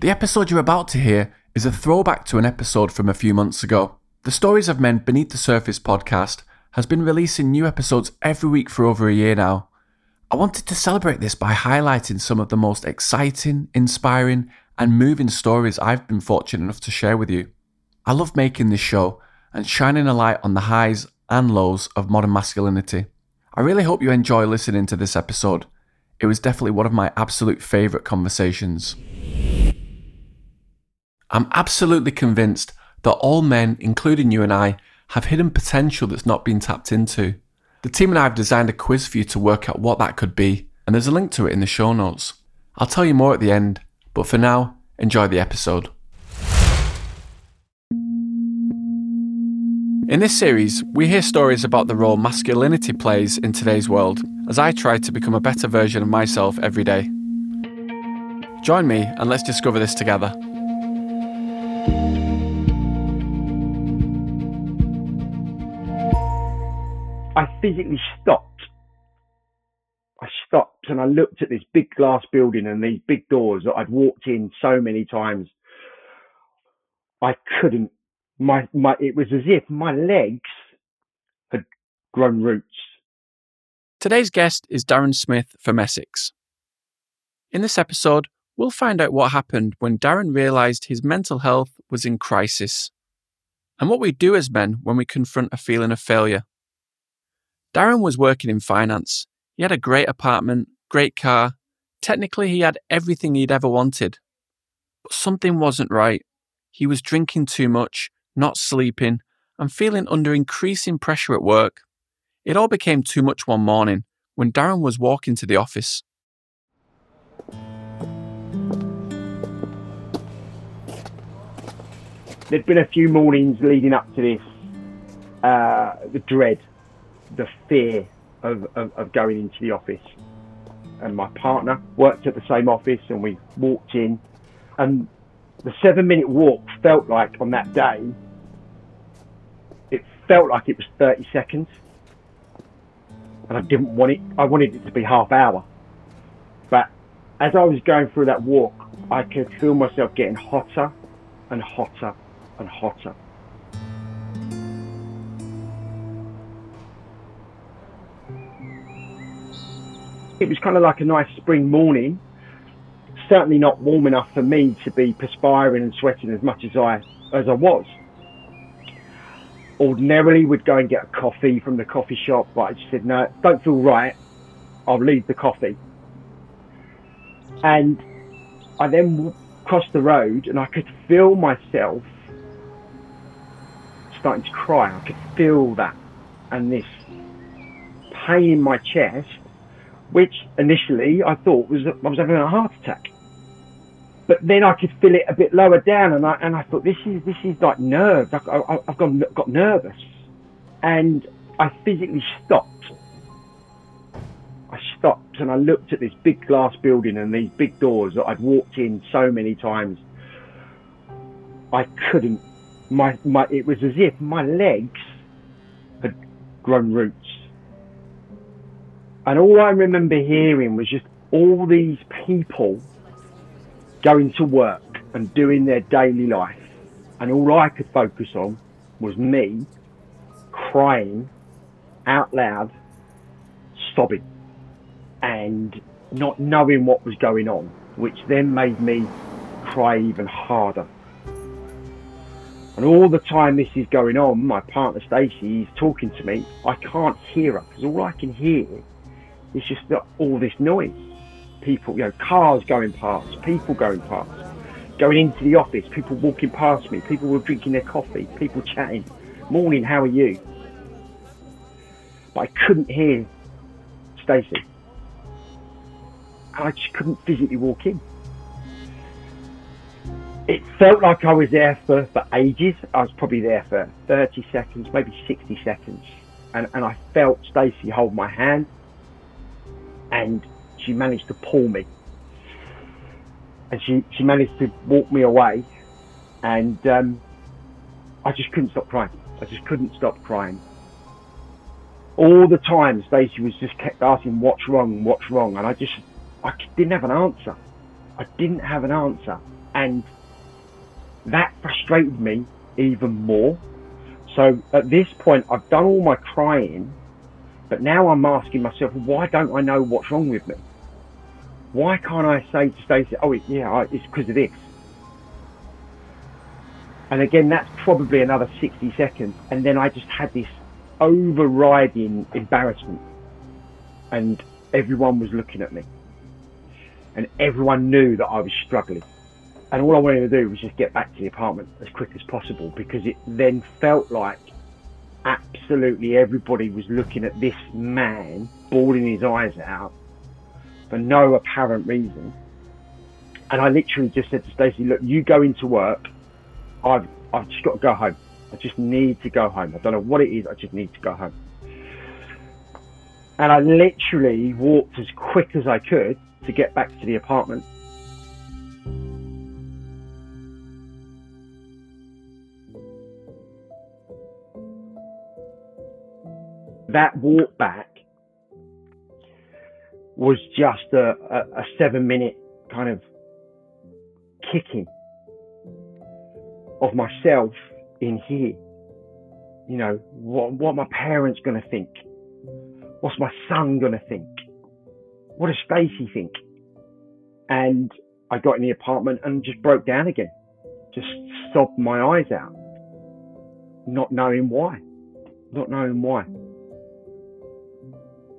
The episode you're about to hear is a throwback to an episode from a few months ago. The Stories of Men Beneath the Surface podcast has been releasing new episodes every week for over a year now. I wanted to celebrate this by highlighting some of the most exciting, inspiring, and moving stories I've been fortunate enough to share with you. I love making this show and shining a light on the highs and lows of modern masculinity. I really hope you enjoy listening to this episode. It was definitely one of my absolute favourite conversations. I'm absolutely convinced that all men, including you and I, have hidden potential that's not been tapped into. The team and I have designed a quiz for you to work out what that could be, and there's a link to it in the show notes. I'll tell you more at the end, but for now, enjoy the episode. In this series, we hear stories about the role masculinity plays in today's world as I try to become a better version of myself every day. Join me and let's discover this together. I physically stopped. I stopped and I looked at this big glass building and these big doors that I'd walked in so many times. I couldn't. My my. It was as if my legs had grown roots. Today's guest is Darren Smith from Essex. In this episode, we'll find out what happened when Darren realised his mental health was in crisis, and what we do as men when we confront a feeling of failure. Darren was working in finance. He had a great apartment, great car. Technically, he had everything he'd ever wanted. But something wasn't right. He was drinking too much, not sleeping, and feeling under increasing pressure at work. It all became too much one morning when Darren was walking to the office. There'd been a few mornings leading up to this, uh, the dread, the fear of, of, of going into the office. And my partner worked at the same office, and we walked in, and the seven minute walk felt like on that day, it felt like it was 30 seconds. And I didn't want it, I wanted it to be half hour. But as I was going through that walk, I could feel myself getting hotter and hotter and hotter. It was kind of like a nice spring morning certainly not warm enough for me to be perspiring and sweating as much as I as I was. Ordinarily, we'd go and get a coffee from the coffee shop, but I just said no, don't feel right. I'll leave the coffee. And I then crossed the road, and I could feel myself starting to cry. I could feel that, and this pain in my chest, which initially I thought was I was having a heart attack but then I could feel it a bit lower down, and I and I thought this is this is like nerves. I, I, I've got got nervous, and I physically stopped. I stopped and I looked at this big glass building and these big doors that I'd walked in so many times. I couldn't. My my. It was as if my legs had grown roots, and all I remember hearing was just all these people going to work and doing their daily life. And all I could focus on was me crying out loud, sobbing, and not knowing what was going on, which then made me cry even harder. And all the time this is going on, my partner Stacey is talking to me. I can't hear her because all I can hear is just all this noise people, you know, cars going past, people going past, going into the office, people walking past me, people were drinking their coffee, people chatting. Morning, how are you? But I couldn't hear Stacey. I just couldn't physically walk in. It felt like I was there for, for ages. I was probably there for 30 seconds, maybe 60 seconds. And, and I felt Stacey hold my hand and she managed to pull me. And she, she managed to walk me away. And um, I just couldn't stop crying. I just couldn't stop crying. All the time, Stacey was just kept asking, what's wrong, what's wrong? And I just, I didn't have an answer. I didn't have an answer. And that frustrated me even more. So at this point, I've done all my crying, but now I'm asking myself, why don't I know what's wrong with me? Why can't I say to Stacey, oh, yeah, it's because of this? And again, that's probably another 60 seconds. And then I just had this overriding embarrassment. And everyone was looking at me. And everyone knew that I was struggling. And all I wanted to do was just get back to the apartment as quick as possible because it then felt like absolutely everybody was looking at this man bawling his eyes out for no apparent reason. And I literally just said to Stacey, look, you go into work. I've, I've just got to go home. I just need to go home. I don't know what it is. I just need to go home. And I literally walked as quick as I could to get back to the apartment. That walk back was just a, a, a seven minute kind of kicking of myself in here. You know, what, what my parents going to think? What's my son going to think? What does Stacey think? And I got in the apartment and just broke down again. Just sobbed my eyes out. Not knowing why. Not knowing why.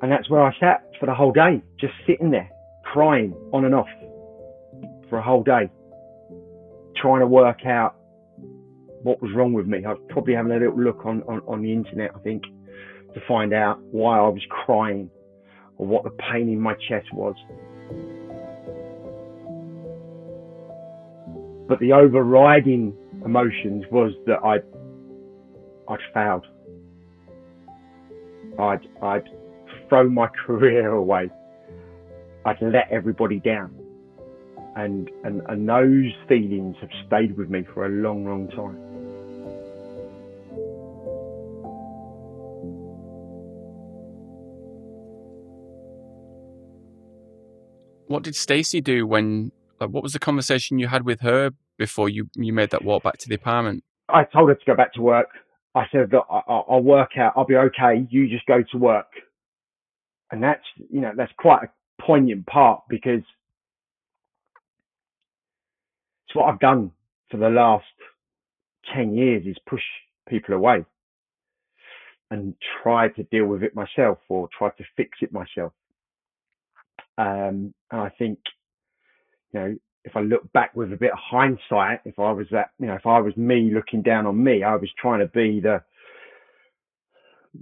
And that's where I sat for the whole day, just sitting there, crying on and off for a whole day, trying to work out what was wrong with me. I was probably having a little look on, on, on the internet, I think, to find out why I was crying or what the pain in my chest was. But the overriding emotions was that I'd, I'd failed. I'd, I'd thrown my career away. I'd let everybody down. And, and, and those feelings have stayed with me for a long, long time. What did Stacey do when? Like, what was the conversation you had with her before you you made that walk back to the apartment? I told her to go back to work. I said, look, I'll work out. I'll be okay. You just go to work. And that's, you know, that's quite a poignant part because it's what I've done for the last 10 years is push people away and try to deal with it myself or try to fix it myself. Um, and I think, you know, if I look back with a bit of hindsight, if I was that, you know, if I was me looking down on me, I was trying to be the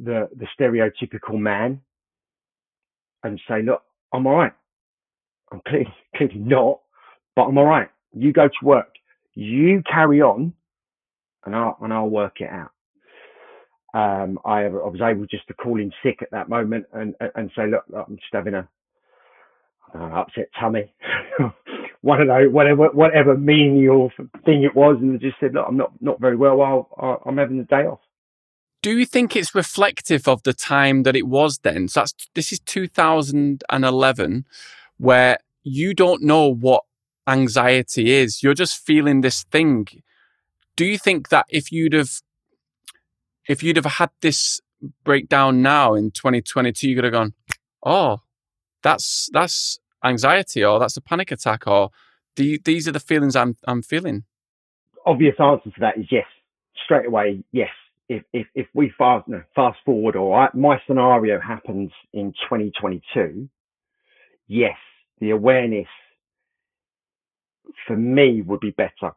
the the stereotypical man and say, look, I'm all right. I'm clearly, clearly not, but I'm all right. You go to work. You carry on, and I'll and I'll work it out. Um, I, I was able just to call in sick at that moment and and say, look, I'm just having a upset tummy, one of those, whatever, whatever menial thing it was, and just said, look, I'm not, not very well. I'll, I'm having the day off. Do you think it's reflective of the time that it was then? So that's, this is 2011, where you don't know what anxiety is. You're just feeling this thing. Do you think that if you'd have, if you'd have had this breakdown now in 2022, you could have gone, oh, that's that's anxiety or that's a panic attack or the, these are the feelings I'm I'm feeling. Obvious answer to that is yes. Straight away, yes. If if if we fast no, fast forward or my scenario happens in 2022, yes, the awareness for me would be better.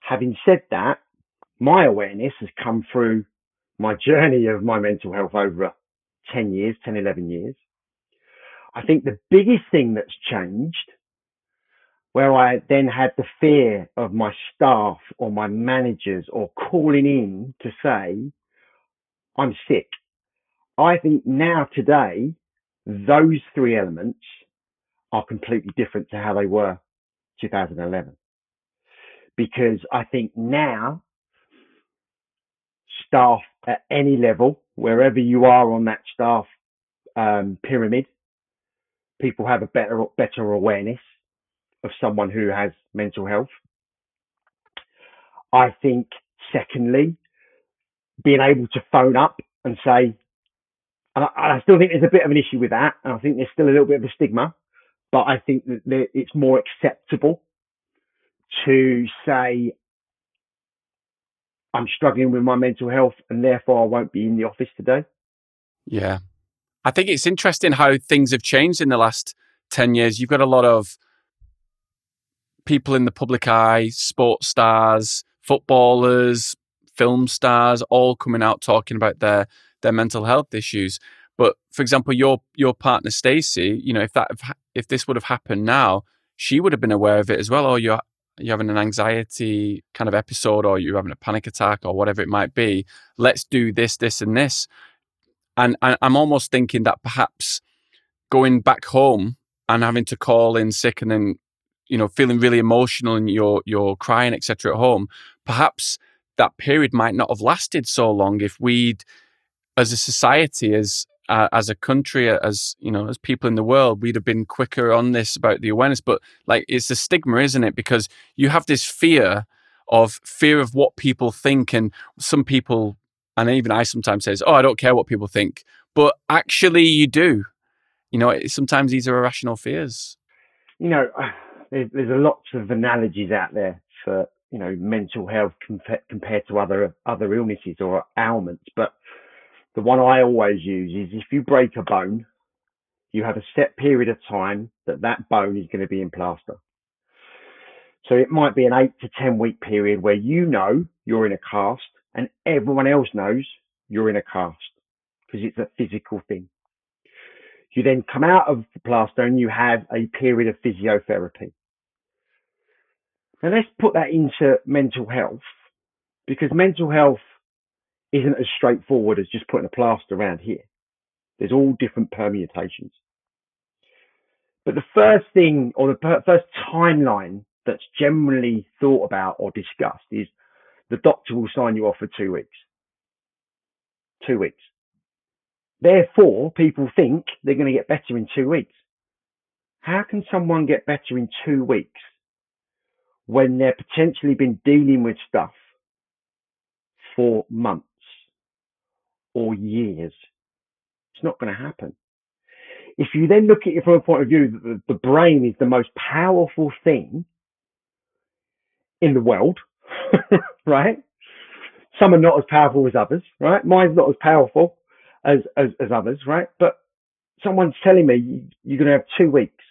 Having said that, my awareness has come through my journey of my mental health over 10 years, 10, 11 years. I think the biggest thing that's changed, where I then had the fear of my staff or my managers or calling in to say, I'm sick. I think now today, those three elements are completely different to how they were 2011. Because I think now staff at any level, wherever you are on that staff um, pyramid, people have a better better awareness of someone who has mental health I think, secondly, being able to phone up and say, and I, I, still think there's a bit of an issue with that, and I think there's still a little bit of a stigma, but I think that it's more acceptable to say, I'm struggling with my mental health and therefore I won't be in the office today. Yeah. I think it's interesting how things have changed in the last 10 years. You've got a lot of people in the public eye, sports stars, footballers, film stars, all coming out talking about their their mental health issues. But for example, your your partner Stacey, you know, if that if this would have happened now, she would have been aware of it as well. Or you're you're having an anxiety kind of episode, or you're having a panic attack, or whatever it might be. Let's do this, this, and this. And, and I'm almost thinking that perhaps going back home and having to call in sick and then you know feeling really emotional and you're you're crying etc at home perhaps that period might not have lasted so long if we'd as a society as uh, as a country as you know as people in the world we'd have been quicker on this about the awareness. But like it's a stigma isn't it? Because you have this fear of fear of what people think and some people and even i sometimes says oh i don't care what people think. But actually you do. You know sometimes these are irrational fears. You know there's, a lots of analogies out there for you know mental health compa- compared to other other illnesses or ailments but the one I always use is if you break a bone, you have a set period of time that that bone is going to be in plaster. So it might be an eight to 10 week period where you know you're in a cast and everyone else knows you're in a cast because it's a physical thing. You then come out of the plaster and you have a period of physiotherapy. Now let's put that into mental health because mental health isn't as straightforward as just putting a plaster around here. There's all different permutations. But the first thing or the first timeline that's generally thought about or discussed is the doctor will sign you off for two weeks. Two weeks. Therefore, people think they're going to get better in two weeks. How can someone get better in two weeks when they've potentially been dealing with stuff for months? or years. It's not going to happen. If you then look at it from a point of view that the, the brain is the most powerful thing in the world, right? Some are not as powerful as others, right? Mine's not as powerful as, as, as others, right? But someone's telling me you're going to have two weeks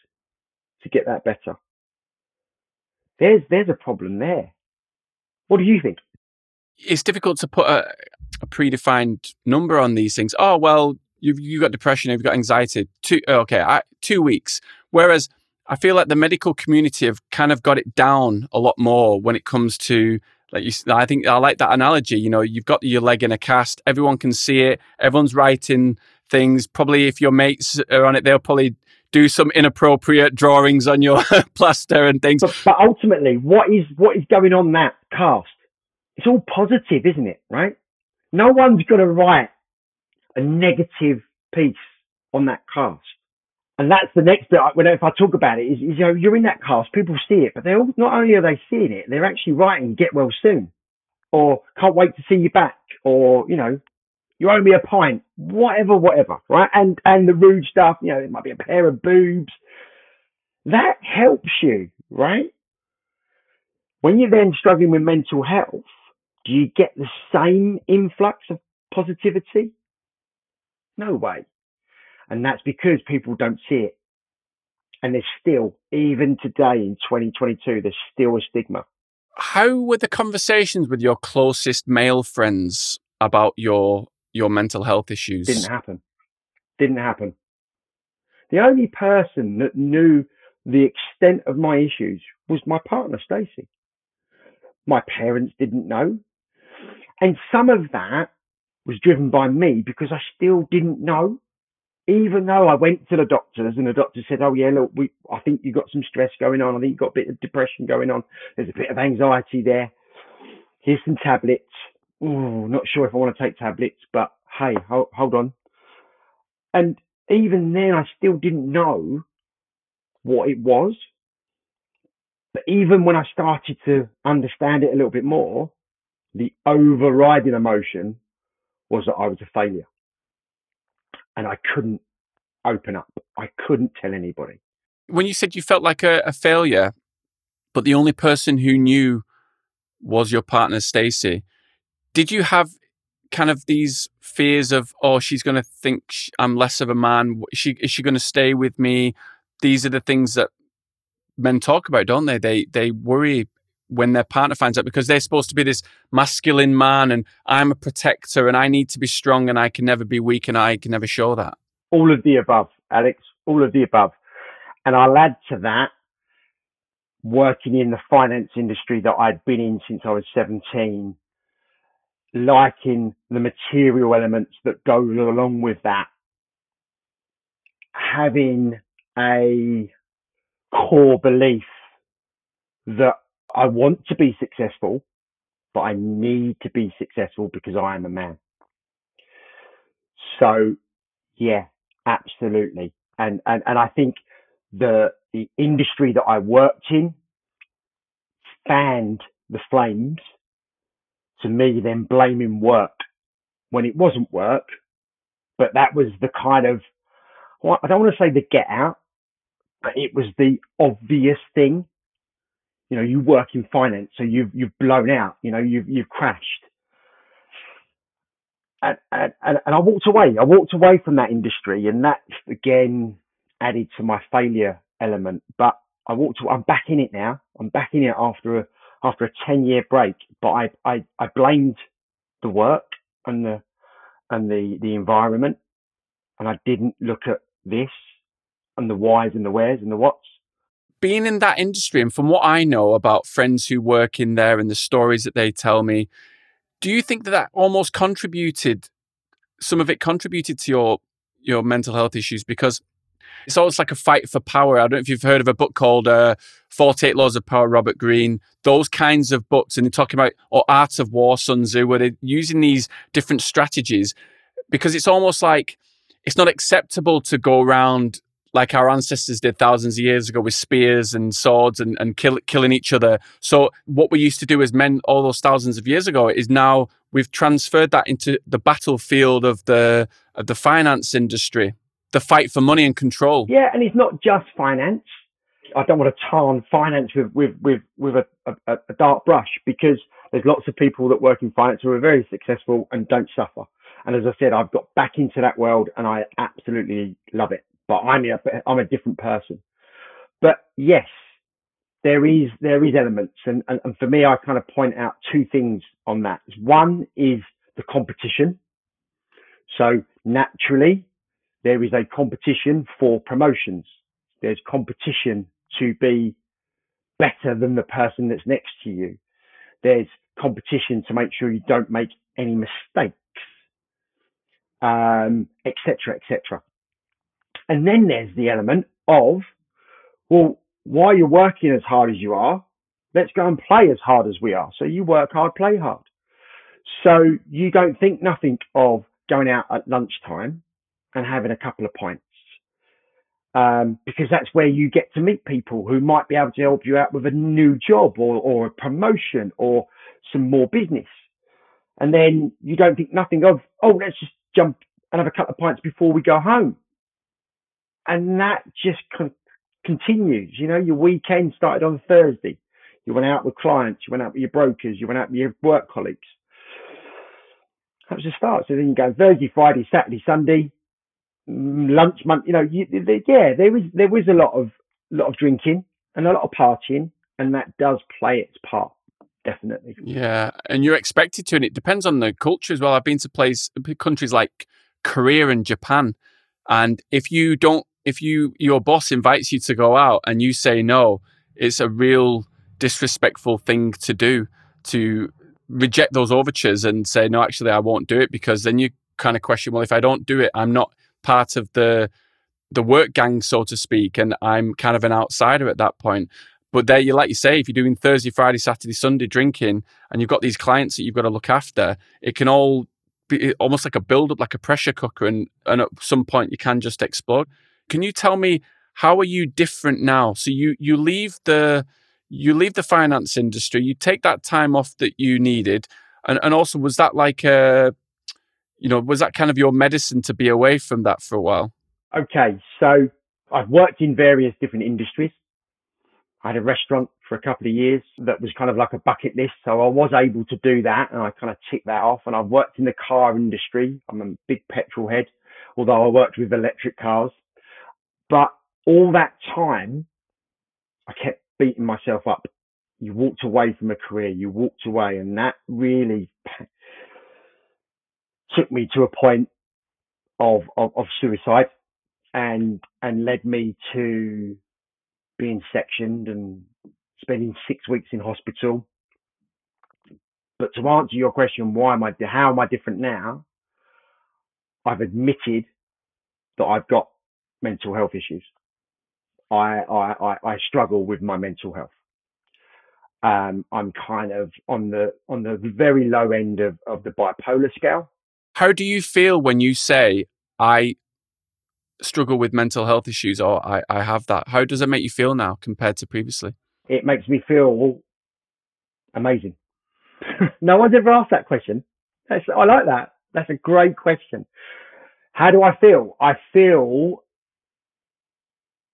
to get that better. There's, there's a problem there. What do you think? It's difficult to put a, a predefined number on these things. Oh well, you've you got depression, you've got anxiety. Two oh, okay, I, two weeks. Whereas I feel like the medical community have kind of got it down a lot more when it comes to like you. I think I like that analogy. You know, you've got your leg in a cast. Everyone can see it. Everyone's writing things. Probably if your mates are on it, they'll probably do some inappropriate drawings on your plaster and things. But, but ultimately, what is what is going on that cast? It's all positive, isn't it? Right? No one's going to write a negative piece on that cast. And that's the next bit. When if I talk about it, is, is you know you're in that cast, people see it, but they all, not only are they seeing it, they're actually writing "Get well soon," or "Can't wait to see you back," or you know, "You owe me a pint," whatever, whatever, right? And and the rude stuff, you know, it might be a pair of boobs. That helps you, right? When you're then struggling with mental health, do you get the same influx of positivity? No way. And that's because people don't see it. And there's still, even today in 2022, there's still a stigma. How were the conversations with your closest male friends about your your mental health issues? Didn't happen. Didn't happen. The only person that knew the extent of my issues was my partner, Stacey. My parents didn't know. And some of that was driven by me because I still didn't know. Even though I went to the doctors and the doctor said, Oh, yeah, look, we, I think you've got some stress going on. I think you've got a bit of depression going on. There's a bit of anxiety there. Here's some tablets. Oh, not sure if I want to take tablets, but hey, hold, hold on. And even then, I still didn't know what it was. But even when I started to understand it a little bit more, the overriding emotion was that I was a failure. And I couldn't open up. I couldn't tell anybody. When you said you felt like a, a failure, but the only person who knew was your partner, Stacey, did you have kind of these fears of, oh, she's going to think I'm less of a man? Is she, is she going to stay with me? These are the things that men talk about, don't they? They they worry when their partner finds out because they're supposed to be this masculine man and I'm a protector and I need to be strong and I can never be weak and I can never show that. All of the above, Alex. All of the above. And I'll add to that working in the finance industry that I'd been in since I was 17, liking the material elements that go along with that, having a core belief that I want to be successful, but I need to be successful because I am a man. So yeah, absolutely. And and, and I think the the industry that I worked in fanned the flames to me then blaming work when it wasn't work, but that was the kind of well, I don't want to say the get out, but it was the obvious thing. You know, you work in finance, so you've you've blown out. You know, you've you've crashed. And, and, and I walked away. I walked away from that industry, and that again added to my failure element. But I walked. I'm back in it now. I'm back in it after a after a ten year break. But I I, I blamed the work and the and the the environment, and I didn't look at this and the whys and the wheres and the whats. Being in that industry, and from what I know about friends who work in there and the stories that they tell me, do you think that that almost contributed? Some of it contributed to your your mental health issues because it's almost like a fight for power. I don't know if you've heard of a book called uh, 48 Laws of Power, Robert Greene, those kinds of books. And they're talking about, or Art of War, Sun Tzu, where they're using these different strategies because it's almost like it's not acceptable to go around like our ancestors did thousands of years ago with spears and swords and, and kill, killing each other. So what we used to do as men all those thousands of years ago is now we've transferred that into the battlefield of the of the finance industry, the fight for money and control. Yeah, and it's not just finance. I don't want to tarn finance with with with, with a, a, a dark brush because there's lots of people that work in finance who are very successful and don't suffer. And as I said, I've got back into that world and I absolutely love it but I'm a, I'm a different person. But yes, there is there is elements, and, and, and for me, I kind of point out two things on that. One is the competition. So naturally, there is a competition for promotions. There's competition to be better than the person that's next to you. There's competition to make sure you don't make any mistakes, um, etc., etc. And then there's the element of, well, while you're working as hard as you are, let's go and play as hard as we are. So you work hard, play hard. So you don't think nothing of going out at lunchtime and having a couple of pints. Um, because that's where you get to meet people who might be able to help you out with a new job or, or a promotion or some more business. And then you don't think nothing of, oh, let's just jump and have a couple of pints before we go home and that just con- continues. You know, your weekend started on Thursday. You went out with clients, you went out with your brokers, you went out with your work colleagues. That was the start. So then you go Thursday, Friday, Saturday, Sunday, lunch month. You know, you, yeah, there was there was a lot of lot of drinking and a lot of partying, and that does play its part definitely. Yeah, and you're expected to, and it depends on the culture as well. I've been to places, countries like Korea and Japan, and if you don't if you your boss invites you to go out and you say no, it's a real disrespectful thing to do to reject those overtures and say no actually I won't do it because then you kind of question well if I don't do it I'm not part of the the work gang so to speak and I'm kind of an outsider at that point but there you like you say if you're doing Thursday Friday Saturday Sunday drinking and you've got these clients that you've got to look after it can all be almost like a build up like a pressure cooker and and at some point you can just explode can you tell me how are you different now? So you you leave the you leave the finance industry, you take that time off that you needed. And, and also, was that like a, you know, was that kind of your medicine to be away from that for a while? Okay, so I've worked in various different industries. I had a restaurant for a couple of years that was kind of like a bucket list. So I was able to do that and I kind of ticked that off. And I've worked in the car industry. I'm a big petrol head, although I worked with electric cars. But all that time, I kept beating myself up. You walked away from a career, you walked away, and that really took me to a point of, of, of suicide and and led me to being sectioned and spending six weeks in hospital. But to answer your question, why am I how am I different now? I've admitted that I've got mental health issues. I I, I, struggle with my mental health. Um, I'm kind of on the on the very low end of, of the bipolar scale. How do you feel when you say I struggle with mental health issues or I, I have that? How does it make you feel now compared to previously? It makes me feel amazing. no one's ever asked that question. That's, I like that. That's a great question. How do I feel? I feel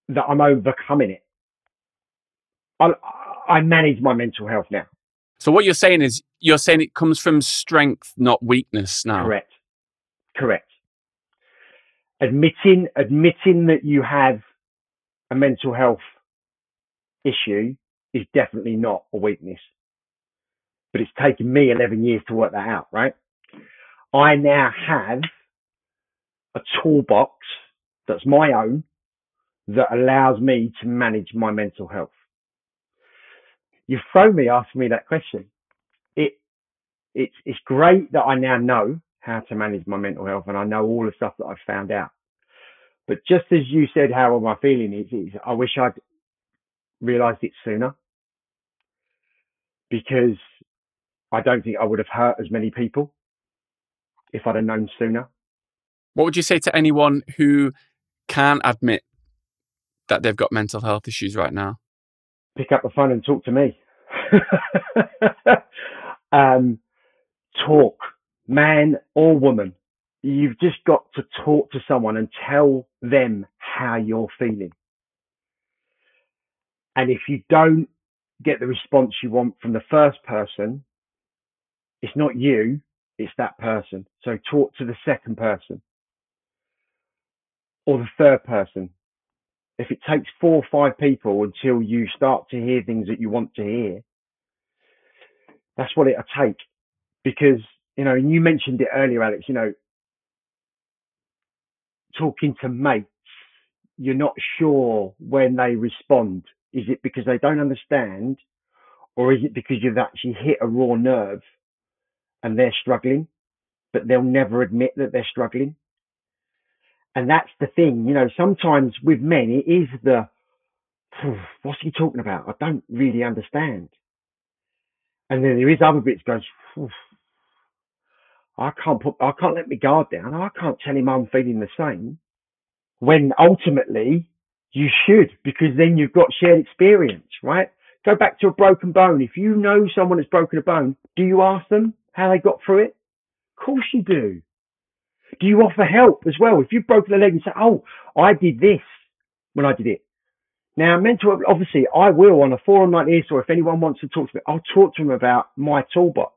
that I'm overcoming it. I, I manage my mental health now. So what you're saying is you're saying it comes from strength, not weakness now. Correct. Correct. Admitting admitting that you have a mental health issue is definitely not a weakness. But it's taken me 11 years to work that out, right? I now have a toolbox that's my own that allows me to manage my mental health? You've thrown me asking me that question. It, it's, it's great that I now know how to manage my mental health and I know all the stuff that I've found out. But just as you said, how am I feeling? Is, I wish I'd realized it sooner because I don't think I would have hurt as many people if I'd have known sooner. What would you say to anyone who can't admit that they've got mental health issues right now? Pick up the phone and talk to me. um, talk, man or woman. You've just got to talk to someone and tell them how you're feeling. And if you don't get the response you want from the first person, it's not you, it's that person. So talk to the second person or the third person if it takes four or five people until you start to hear things that you want to hear, that's what it'll take. Because, you know, and you mentioned it earlier, Alex, you know, talking to mates, you're not sure when they respond. Is it because they don't understand or is it because you've actually hit a raw nerve and they're struggling, but they'll never admit that they're struggling? And that's the thing, you know, sometimes with men, it is the, what's he talking about? I don't really understand. And then there is other bits goes, I can't put, I can't let my guard down. I can't tell him I'm feeling the same. When ultimately you should, because then you've got shared experience, right? Go back to a broken bone. If you know someone that's broken a bone, do you ask them how they got through it? Of course you do. Do you offer help as well? If you've broken a leg and say, oh, I did this when I did it. Now, mental, obviously, I will on a forum like this, or if anyone wants to talk to me, I'll talk to them about my toolbox.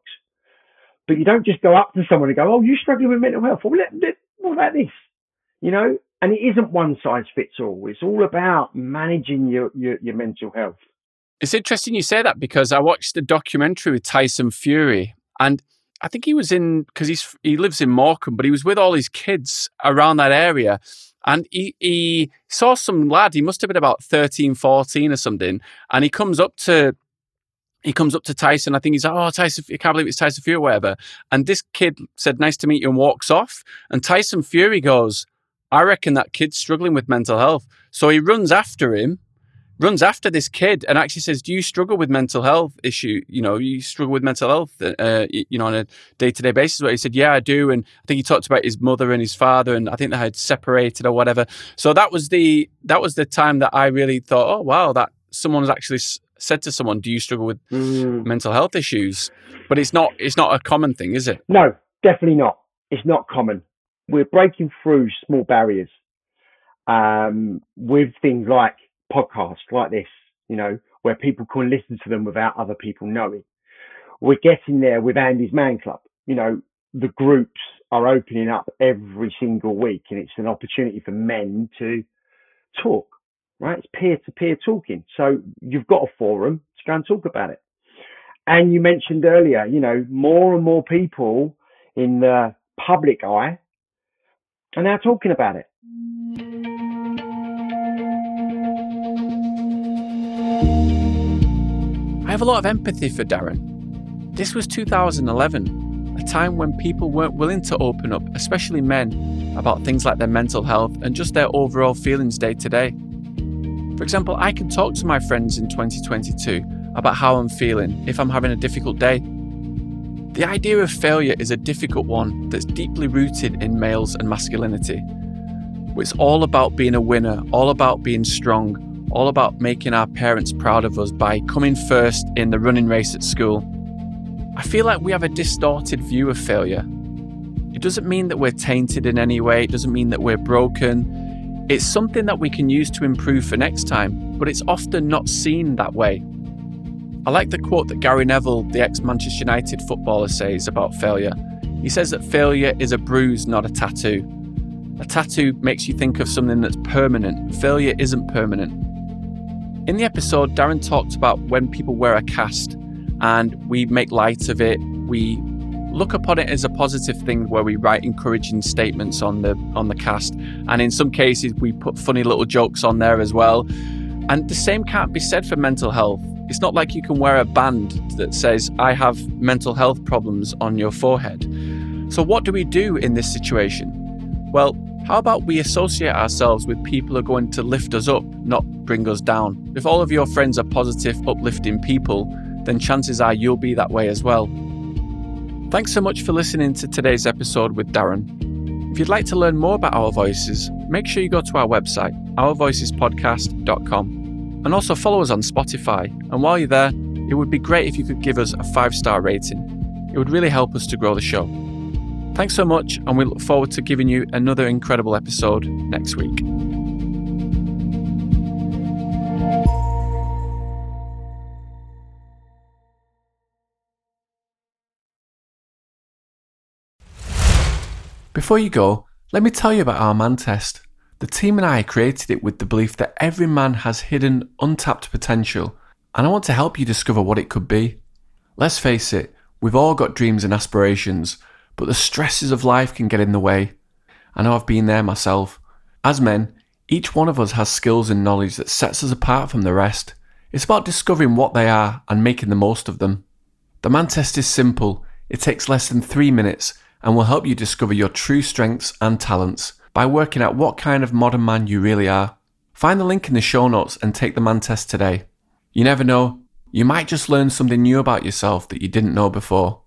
But you don't just go up to someone and go, oh, you're struggling with mental health. Well, let, let, what about this? You know, and it isn't one size fits all. It's all about managing your, your, your mental health. It's interesting you say that because I watched the documentary with Tyson Fury and I think he was in because he's he lives in Morecambe, but he was with all his kids around that area. And he, he saw some lad, he must have been about 13, 14 or something. And he comes up to he comes up to Tyson. I think he's like, oh, Tyson, I can't believe it's Tyson Fury or whatever. And this kid said, nice to meet you, and walks off. And Tyson Fury goes, I reckon that kid's struggling with mental health. So he runs after him runs after this kid and actually says, "Do you struggle with mental health issue? You know, you struggle with mental health, uh, you know, on a day to day basis." Where he said, "Yeah, I do," and I think he talked about his mother and his father, and I think they had separated or whatever. So that was the that was the time that I really thought, "Oh wow, that someone's actually said to someone, "Do you struggle with mm. mental health issues?" But it's not it's not a common thing, is it? No, definitely not. It's not common. We're breaking through small barriers um, with things like podcasts like this, you know, where people can listen to them without other people knowing. We're getting there with Andy's Man Club. You know, the groups are opening up every single week and it's an opportunity for men to talk, right? It's peer to peer talking. So you've got a forum to go and talk about it. And you mentioned earlier, you know, more and more people in the public eye are now talking about it. Have a lot of empathy for Darren. This was 2011, a time when people weren't willing to open up, especially men, about things like their mental health and just their overall feelings day to day. For example, I can talk to my friends in 2022 about how I'm feeling if I'm having a difficult day. The idea of failure is a difficult one that's deeply rooted in males and masculinity. It's all about being a winner, all about being strong, all about making our parents proud of us by coming first in the running race at school. I feel like we have a distorted view of failure. It doesn't mean that we're tainted in any way, it doesn't mean that we're broken. It's something that we can use to improve for next time, but it's often not seen that way. I like the quote that Gary Neville, the ex Manchester United footballer, says about failure. He says that failure is a bruise, not a tattoo. A tattoo makes you think of something that's permanent. Failure isn't permanent. In the episode, Darren talked about when people wear a cast and we make light of it. We look upon it as a positive thing where we write encouraging statements on the on the cast and in some cases we put funny little jokes on there as well. And the same can't be said for mental health. It's not like you can wear a band that says I have mental health problems on your forehead. So what do we do in this situation? Well, how about we associate ourselves with people who are going to lift us up, not bring us down? If all of your friends are positive, uplifting people, then chances are you'll be that way as well. Thanks so much for listening to today's episode with Darren. If you'd like to learn more about Our Voices, make sure you go to our website, ourvoicespodcast.com, and also follow us on Spotify. And while you're there, it would be great if you could give us a five star rating. It would really help us to grow the show. Thanks so much, and we look forward to giving you another incredible episode next week. Before you go, let me tell you about our man test. The team and I created it with the belief that every man has hidden, untapped potential, and I want to help you discover what it could be. Let's face it, we've all got dreams and aspirations but the stresses of life can get in the way. I know I've been there myself. As men, each one of us has skills and knowledge that sets us apart from the rest. It's about discovering what they are and making the most of them. The man test is simple, it takes less than three minutes and will help you discover your true strengths and talents by working out what kind of modern man you really are. Find the link in the show notes and take the man test today. You never know, you might just learn something new about yourself that you didn't know before.